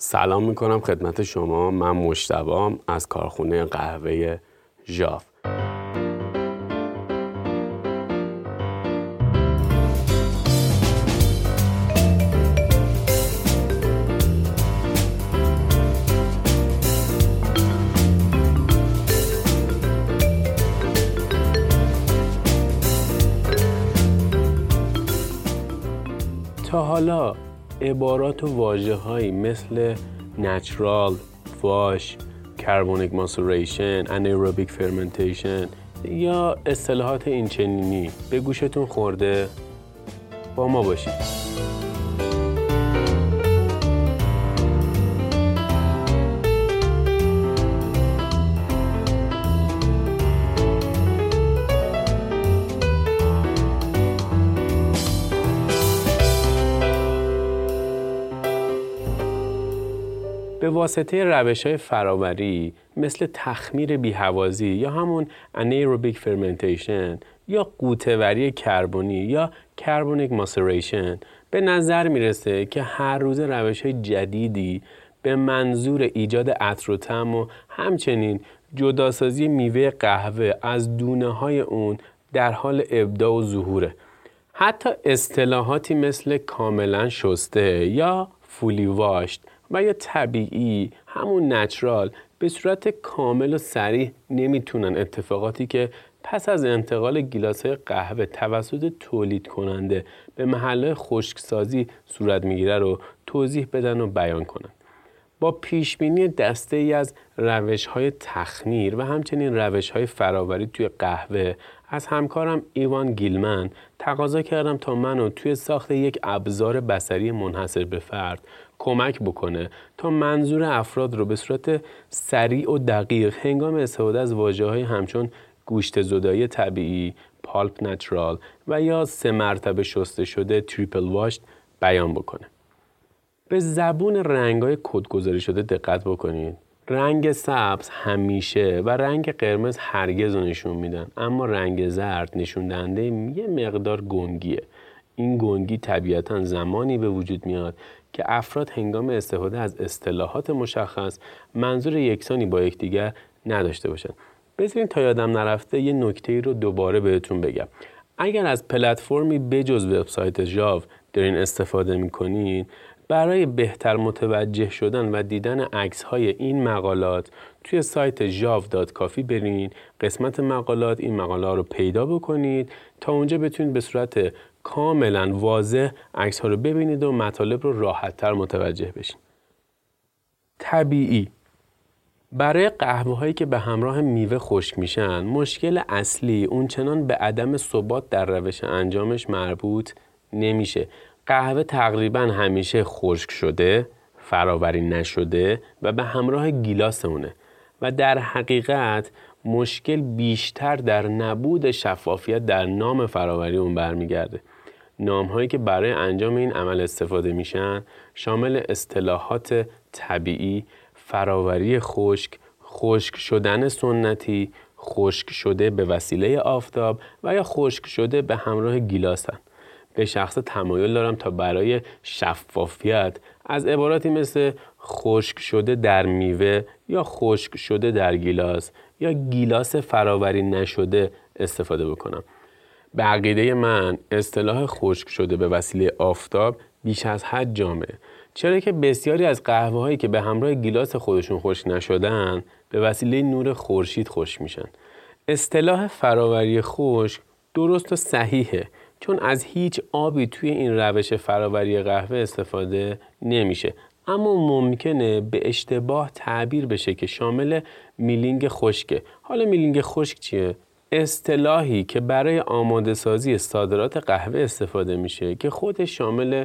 سلام می‌کنم خدمت شما. من مشتبام از کارخونه قهوه ژاف. تا حالا عبارات و واجه هایی مثل نچرال، واش، کربونیک ماسوریشن، انیروبیک فرمنتیشن یا اصطلاحات اینچنینی. به گوشتون خورده. با ما باشید. واسطه روش های مثل تخمیر بیهوازی یا همون انیروبیک فرمنتیشن یا قوتوری کربونی یا کربونیک ماسریشن به نظر می‌رسه که هر روز روش های جدیدی به منظور ایجاد و و همچنین جداسازی میوه قهوه از دونه های اون در حال ابداع و ظهوره. حتی اصطلاحاتی مثل کاملا شسته یا فولی واشت و یا طبیعی همون نچرال به صورت کامل و سریع نمی‌تونن اتفاقاتی که پس از انتقال گیلاس قهوه توسط تولید کننده به محله خشکسازی صورت می‌گیره رو توضیح بدن و بیان کنن. با پیشبینی دسته ای از روش های تخمیر و همچنین روش های فراوری توی قهوه از همکارم ایوان گیلمن تقاضا کردم تا منو توی ساخت یک ابزار بسری منحصر به فرد کمک بکنه تا منظور افراد رو به صورت سریع و دقیق هنگام استفاده از واجه های همچون گوشت زدایی طبیعی، پالپ نچرال و یا سه مرتبه شسته شده تریپل واشت بیان بکنه. به زبون رنگ های کدگذاری شده دقت بکنید. رنگ سبز همیشه و رنگ قرمز هرگز رو نشون میدن اما رنگ زرد نشون دهنده یه مقدار گنگیه این گنگی طبیعتا زمانی به وجود میاد که افراد هنگام استفاده از اصطلاحات مشخص منظور یکسانی با یکدیگر نداشته باشند بذارین تا یادم نرفته یه نکته رو دوباره بهتون بگم. اگر از پلتفرمی بجز وبسایت جاو دارین استفاده می‌کنین برای بهتر متوجه شدن و دیدن عکس های این مقالات توی سایت jav.کافی برین قسمت مقالات این مقاله رو پیدا بکنید تا اونجا بتونید به صورت کاملا واضح عکس ها رو ببینید و مطالب رو راحت تر متوجه بشین. طبیعی. برای قهوه هایی که به همراه میوه خشک میشن مشکل اصلی اونچنان به عدم ثبات در روش انجامش مربوط نمیشه. قهوه تقریبا همیشه خشک شده فراوری نشده و به همراه گیلاس اونه و در حقیقت مشکل بیشتر در نبود شفافیت در نام فراوری اون برمیگرده. نام هایی که برای انجام این عمل استفاده میشن شامل اصطلاحات طبیعی، فراوری خشک، خشک شدن سنتی، خشک شده به وسیله آفتاب و یا خشک شده به همراه گیلاسن. به شخص تمایل دارم تا برای شفافیت از عباراتی مثل خشک شده در میوه یا خشک شده در گیلاس یا گیلاس فراوری نشده استفاده بکنم. به عقیده من اصطلاح خشک شده به وسیله آفتاب بیش از حد جامعه. چرا که بسیاری از قهوه هایی که به همراه گیلاس خودشون خشک نشدن به وسیله نور خورشید خشک میشن. اصطلاح فراوری خشک درست و صحیحه چون از هیچ آبی توی این روش فراوری قهوه استفاده نمیشه. اما ممکنه به اشتباه تعبیر بشه که شامل میلینگ خشکه. حالا میلینگ خشک چیه؟ اصطلاحی که برای آماده سازی صادرات قهوه استفاده میشه که خودش شامل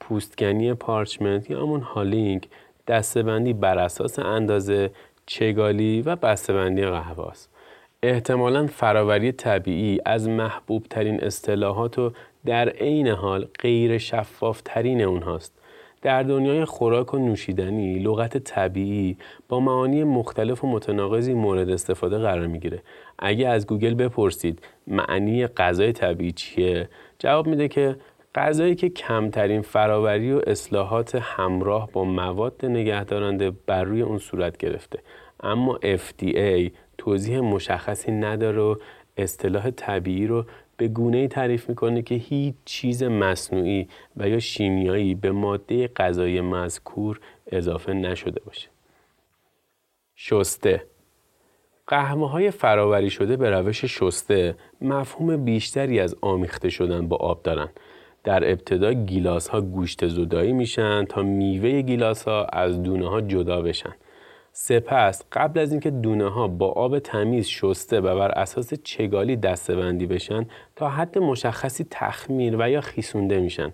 پوستگنی پارچمنت یا همون هالینگ دستبندی بر اساس اندازه چگالی و بسته‌بندی قهوه است. احتمالا فراوری طبیعی از محبوب ترین اصطلاحات و در عین حال غیر شفاف ترین اونهاست. در دنیای خوراک و نوشیدنی لغت طبیعی با معانی مختلف و متناقضی مورد استفاده قرار می‌گیره. اگه از گوگل بپرسید معنی غذای طبیعی چیه جواب میده که غذایی که کمترین فراوری و اصلاحات همراه با مواد نگهدارنده بر روی اون صورت گرفته. اما FDA توضیح مشخصی نداره و اصطلاح طبیعی رو به گونه ای تعریف می‌کنه که هیچ چیز مصنوعی و یا شیمیایی به ماده غذایی مذکور اضافه نشده باشه. شسته قهوه های فراوری شده به روش شسته مفهوم بیشتری از آمیخته شدن با آب دارن. در ابتدا گیلاس ها گوشت زدایی میشن تا میوه گیلاس ها از دونه ها جدا بشن. سپس قبل از اینکه دونه ها با آب تمیز شسته و بر اساس چگالی دسته‌بندی بشن تا حد مشخصی تخمیر و یا خیسونده میشن.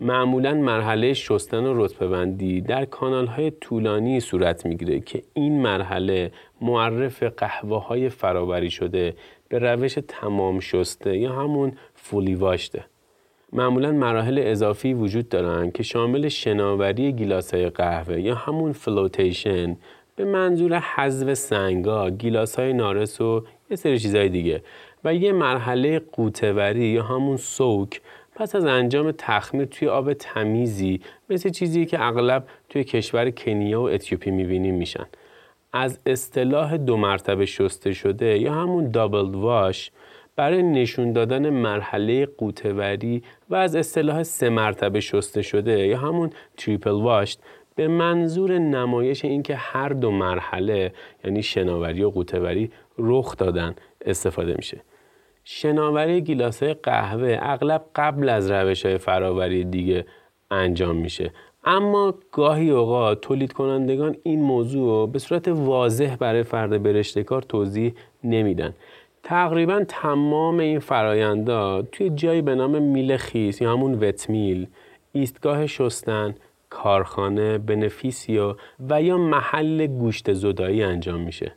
معمولا مرحله شستن و رتبه بندی در کانال های طولانی صورت می‌گیره که این مرحله معرف قهوه های فراوری شده به روش تمام شسته یا همون fully washed ه. معمولا مراحل اضافی وجود دارن که شامل شناوری گیلاس های قهوه یا همون flotation به منظور حذف سنگا، گیلاس های نارس و یه سری چیزهای دیگه. و یه مرحله قوتوری یا همون سوک پس از انجام تخمیر توی آب تمیزی مثل چیزی که اغلب توی کشور کنیا و اتیوپی می‌بینیم میشن. از اصطلاح دو مرتبه شسته شده یا همون دابل واش برای نشون دادن مرحله قوتوری و از اصطلاح سه مرتبه شسته شده یا همون تریپل واش به منظور نمایش اینکه هر دو مرحله یعنی شناوری و قوتوری رخ دادن استفاده میشه. شناوری گیلاسه قهوه اغلب قبل از روش های فراوری دیگه انجام میشه. اما گاهی اوقات تولید کنندگان این موضوع به صورت واضح برای فرد برشته کار توضیح نمیدن. تقریبا تمام این فرایندا توی جایی به نام میل خیس یا همون وتمیل ایستگاه شستن کارخانه، beneficio و یا محل گوشت زدایی انجام میشه.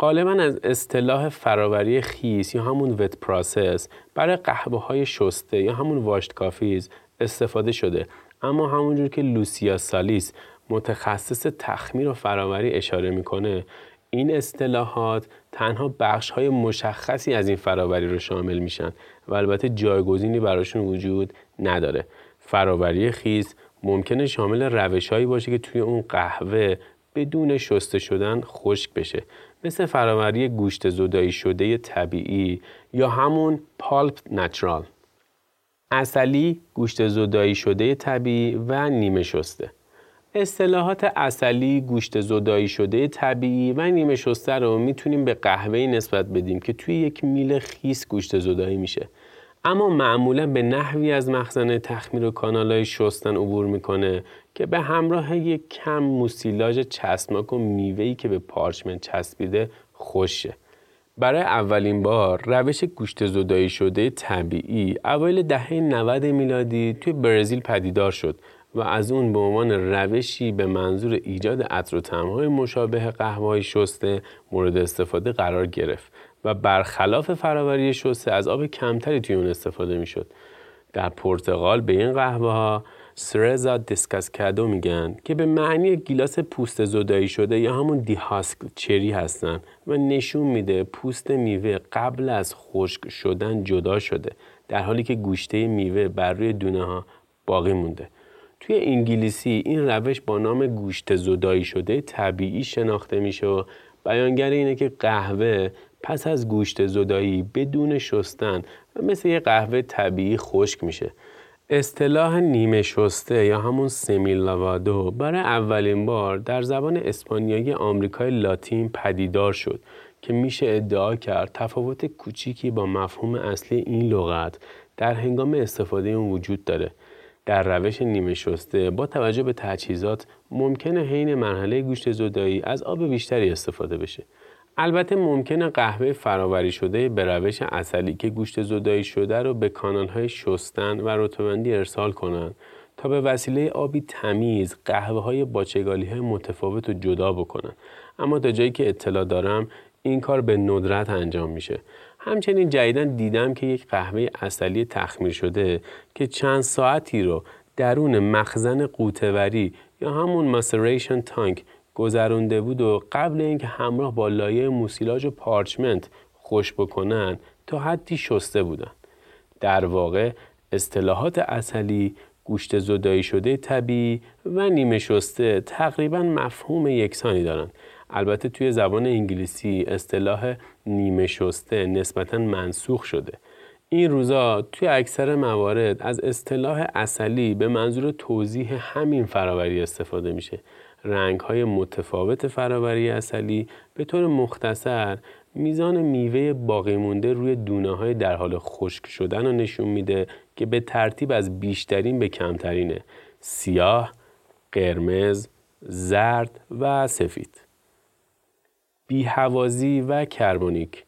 غالبا از اصطلاح فراوری خیس یا همون wet process برای قهوه های شسته یا همون washed coffees استفاده شده اما همونجور که لوسیا سالیس متخصص تخمیر و فراوری اشاره می‌کنه این اصطلاحات تنها بخش های مشخصی از این فراوری رو شامل میشن و البته جایگزینی براشون وجود نداره فراوری خیس ممکنه شامل روشهایی باشه که توی اون قهوه بدون شسته شدن خشک بشه. مثل فراوری گوشت زدایی شده طبیعی یا همون پالپ نچرال اصلی گوشت زدایی شده طبیعی و نیمه شسته. اصطلاحات اصلی گوشت زدایی شده طبیعی و نیمه شسته رو می‌تونیم به قهوه نسبت بدیم که توی یک میل خیس گوشت زدایی میشه. اما معمولا به نحوی از مخزن تخمیر و کانالهای شستن عبور می‌کنه که به همراه یک کم موسیلاژ چسبناک و میوهی که به پارچمنت چسبیده خوشه. برای اولین بار روش گوشت زدایی شده طبیعی اوایل دهه 90 میلادی توی برزیل پدیدار شد و از اون به عنوان روشی به منظور ایجاد عطر و طعم‌های مشابه قهوه‌های شسته مورد استفاده قرار گرفت. و برخلاف فراوری شسته از آب کمتری توی اون استفاده می‌شد. در پرتغال به این قهوه ها سرزا دیسکاسکادو میگن که به معنی گیلاس پوست زدایی شده یا همون دیهاسک چری هستن و نشون میده پوست میوه قبل از خشک شدن جدا شده در حالی که گوشته میوه بر روی دونه ها باقی مونده توی انگلیسی این روش با نام گوشت زدایی شده طبیعی شناخته میشه و بیانگر اینه که قهوه پس از گوشت زدایی بدون شستن و مثل یه قهوه طبیعی خشک میشه. اصطلاح نیمه شسته یا همون سمیل لاوادو برای اولین بار در زبان اسپانیایی آمریکای لاتین پدیدار شد که میشه ادعا کرد تفاوت کوچیکی با مفهوم اصلی این لغت در هنگام استفاده اون وجود داره. در روش نیمه شسته با توجه به تجهیزات ممکنه حین مرحله گوشت زدایی از آب بیشتری استفاده بشه. البته ممکنه قهوه فراوری شده به روش اصلی که گوشت زدایی شده رو به کانال های شستن و رطوبندی ارسال کنند تا به وسیله آبی تمیز قهوه های باچگالی های متفاوت رو جدا بکنن. اما تا جایی که اطلاع دارم این کار به ندرت انجام میشه. همچنین جدیدن دیدم که یک قهوه اصلی تخمیر شده که چند ساعتی رو درون مخزن قوتوری یا همون ماسریشن تانک گذرونده بود و قبل اینکه همراه با لایه موسیلاژ و پارچمنت خوش بکنن تا حدی شسته بودن در واقع اصطلاحات اصلی گوشت زدایی شده طبیعی و نیمه شسته تقریبا مفهوم یکسانی دارند. البته توی زبان انگلیسی اصطلاح نیمه شسته نسبتا منسوخ شده. این روزا توی اکثر موارد از اصطلاح اصلی به منظور توضیح همین فراوری استفاده میشه. رنگ های متفاوت فراوری اصلی به طور مختصر میزان میوه باقی مونده روی دونه های در حال خشک شدن رو نشون میده که به ترتیب از بیشترین به کمترینه. سیاه، قرمز، زرد و سفید. بیهوازی و کربونیک.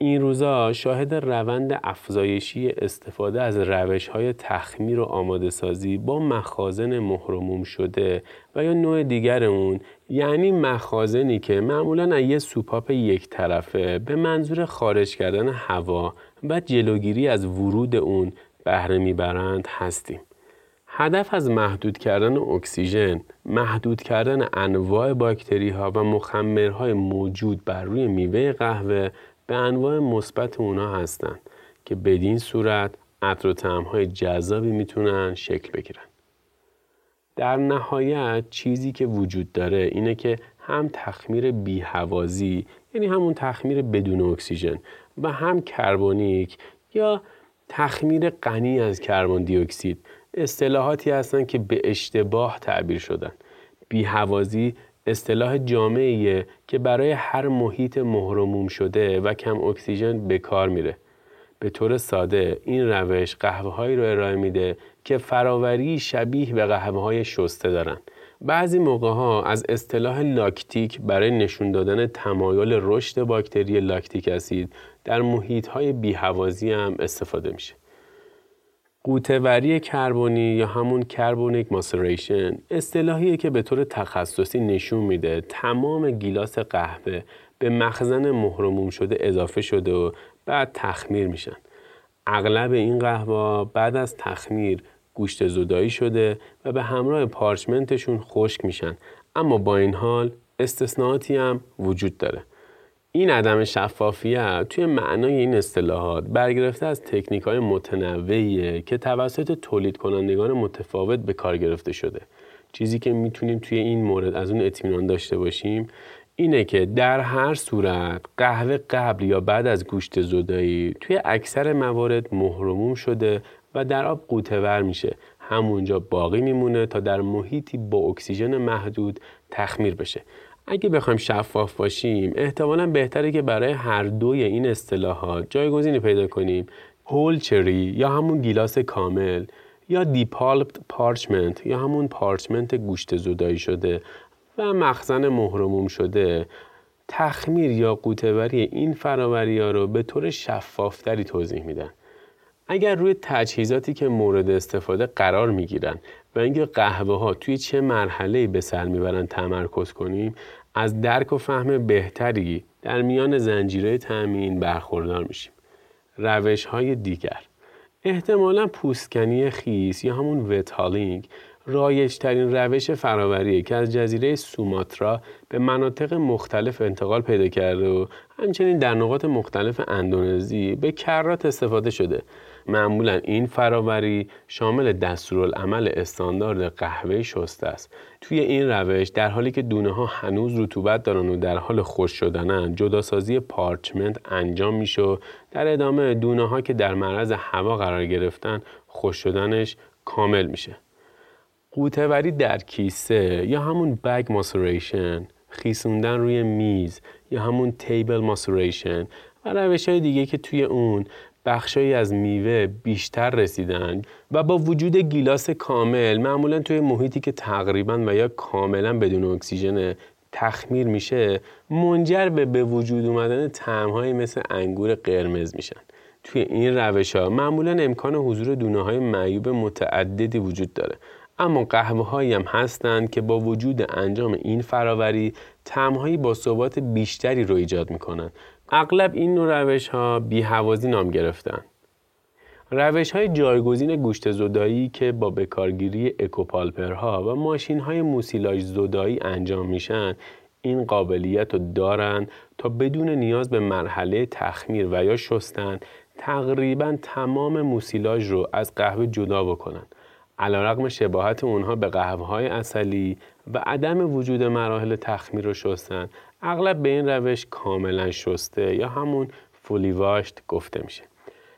این روزا شاهد روند افزایشی استفاده از روش های تخمیر و آماده سازی با مخازن مهرموم شده و یا نوع دیگر اون یعنی مخازنی که معمولا از یه سوپاپ یک طرفه به منظور خارج کردن هوا و جلوگیری از ورود اون بهره می‌برند هستیم. هدف از محدود کردن اکسیژن، محدود کردن انواع باکتری ها و مخمرهای موجود بر روی میوه قهوه به انواع مثبت اونا هستند که بدین صورت عطر و طعمهای جذابی می‌تونن شکل بگیرن. در نهایت چیزی که وجود داره اینه که هم تخمیر بیهوازی یعنی همون تخمیر بدون اکسیژن و هم کربونیک یا تخمیر غنی از کربن دی اکسید اصطلاحاتی هستند که به اشتباه تعبیر شدن. بیهوازی اصطلاح جامعیه که برای هر محیط مهرموم شده و کم اکسیژن به کار میره. به طور ساده این روش قهوه هایی رو ارائه میده که فراوری شبیه به قهوه های شسته دارن. بعضی موقع ها از اصطلاح لاکتیک برای نشون دادن تمایل رشد باکتری لاکتیک اسید در محیط های بیهوازی هم استفاده میشه. قوتوری کربونی یا همون کربونیک ماسوریشن اصطلاحیه که به طور تخصصی نشون میده تمام گیلاس قهوه به مخزن مهرموم شده اضافه شده و بعد تخمیر میشن. اغلب این قهوه بعد از تخمیر گوشت زدایی شده و به همراه پارچمنتشون خشک میشن اما با این حال استثناءاتی هم وجود داره. این عدم شفافیت توی معنای این اصطلاحات برگرفته از تکنیک های متنوعیه که توسط تولید کنندگان متفاوت به کار گرفته شده. چیزی که می‌تونیم توی این مورد از اون اطمینان داشته باشیم اینه که در هر صورت قهوه قبل یا بعد از گوشت زدایی توی اکثر موارد مهروموم شده و در آب غوطه‌ور میشه همونجا باقی میمونه تا در محیطی با اکسیژن محدود تخمیر بشه اگه بخوایم شفاف باشیم احتمالا بهتره که برای هر دوی این اصطلاحات جایگزینی پیدا کنیم. whole cherry یا همون گیلاس کامل یا depulped parchment یا همون parchment گوشت زدایی شده و مخزن مهرموم شده. تخمیر یا قوتوری این فراوری ها رو به طور شفافتری توضیح میدن. اگر روی تجهیزاتی که مورد استفاده قرار می‌گیرن و اینکه قهوه ها توی چه مرحله به سر می‌برن تمرکز کنیم از درک و فهم بهتری در میان زنجیره تأمین برخوردار میشیم. روش های دیگر احتمالا پوستکنی خیس یا همون وتالینگ رایج ترین روش فراوریه که از جزیره سوماترا به مناطق مختلف انتقال پیدا کرده و همچنین در نقاط مختلف اندونزی به کرات استفاده شده معمولا این فراوری شامل دستورالعمل استاندارد قهوه شسته است. توی این روش در حالی که دونه ها هنوز رطوبت دارن و در حال خوش شدنن جداسازی پارچمنت انجام میشه در ادامه دونه ها که در معرض هوا قرار گرفتن خوش شدنش کامل میشه. قوتوری در کیسه یا همون بگ ماسوریشن خیسوندن روی میز یا همون تیبل ماسوریشن و روش های دیگه که توی اون بخشایی از میوه بیشتر رسیدن و با وجود گیلاس کامل معمولا توی محیطی که تقریبا و یا کاملا بدون اکسیژن تخمیر میشه منجر به به وجود اومدن طعمهایی مثل انگور قرمز میشن. توی این روش ها معمولا امکان حضور دونه های معیوب متعددی وجود داره. اما قهوه هایی هم هستند که با وجود انجام این فراوری طعمهایی با ثبات بیشتری رو ایجاد می‌کنند اغلب این نوع روش ها بی حوازی نام گرفتن. روش های جایگزین گوشت زدایی که با بکارگیری اکوپالپرها و ماشین های موسیلاژ زدایی انجام میشن این قابلیت رو دارن تا بدون نیاز به مرحله تخمیر و یا شستن تقریبا تمام موسیلاژ رو از قهوه جدا بکنن علیرغم شباهت اونها به قهوه های اصلی و عدم وجود مراحل تخمیر رو شستن اغلب به این روش کاملا شسته یا همون فولیواشت گفته میشه.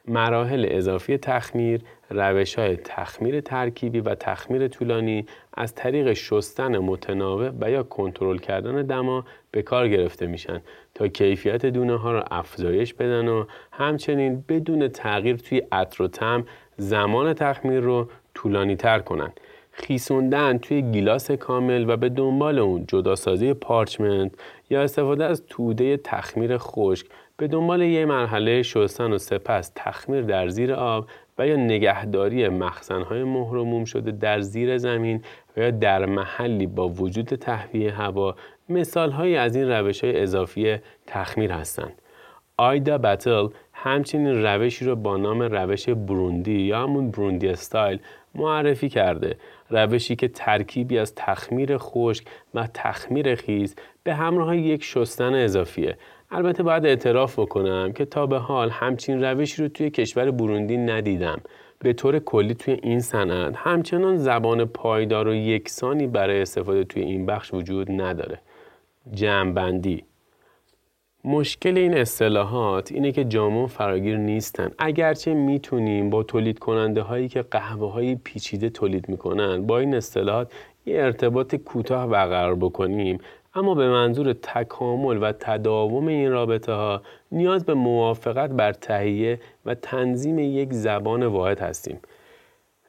مراحل اضافی تخمیر روش های تخمیر ترکیبی و تخمیر طولانی از طریق شستن متناوب و یا کنترل کردن دما به کار گرفته میشن تا کیفیت دونه ها را افزایش بدن و همچنین بدون تغییر توی عطر و تم زمان تخمیر رو طولانی تر کنن. خیسوندن توی گیلاس کامل و به دنبال اون جداسازی پارچمنت یا استفاده از توده تخمیر خشک به دنبال یه مرحله شستن و سپس تخمیر در زیر آب و یا نگهداری مخزنهای مهرموم شده در زیر زمین و یا در محلی با وجود تهویه هوا مثال از این روش های اضافی تخمیر هستند. آیدا بتل همچنین روشی رو با نام روش بروندی یا همون بروندی استایل معرفی کرده روشی که ترکیبی از تخمیر خشک و تخمیر خیز به همراه یک شستن اضافیه. البته باید اعتراف بکنم که تا به حال همچین روشی رو توی کشور بروندی ندیدم. به طور کلی توی این صنعت همچنان زبان پایدار و یکسانی برای استفاده توی این بخش وجود نداره. جمعبندی. مشکل این اصطلاحات اینه که جامون فراگیر نیستن اگرچه می‌تونیم با تولید کننده هایی که قهوه های پیچیده تولید می‌کنن با این اصطلاحات یه ارتباط کوتاه برقرار بکنیم اما به منظور تکامل و تداوم این رابطه ها نیاز به موافقت بر تهیه و تنظیم یک زبان واحد هستیم.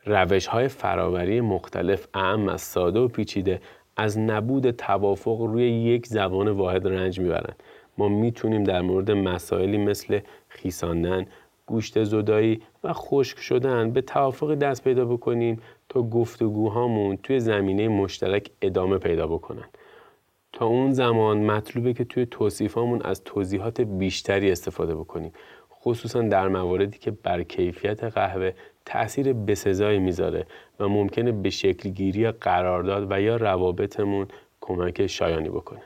روش های فراوری مختلف اعم از ساده و پیچیده از نبود توافق روی یک زبان واحد رنج می‌برند. ما می‌تونیم در مورد مسائلی مثل خیساندن، گوشت زدایی و خشک شدن به توافق دست پیدا بکنیم تا گفتگوهامون توی زمینه مشترک ادامه پیدا بکنن. تا اون زمان مطلوبه که توی توصیفامون از توضیحات بیشتری استفاده بکنیم خصوصا در مواردی که بر کیفیت قهوه تاثیر بسزایی می‌ذاره و ممکنه به شکل گیری قرارداد و یا روابطمون کمک شایانی بکنه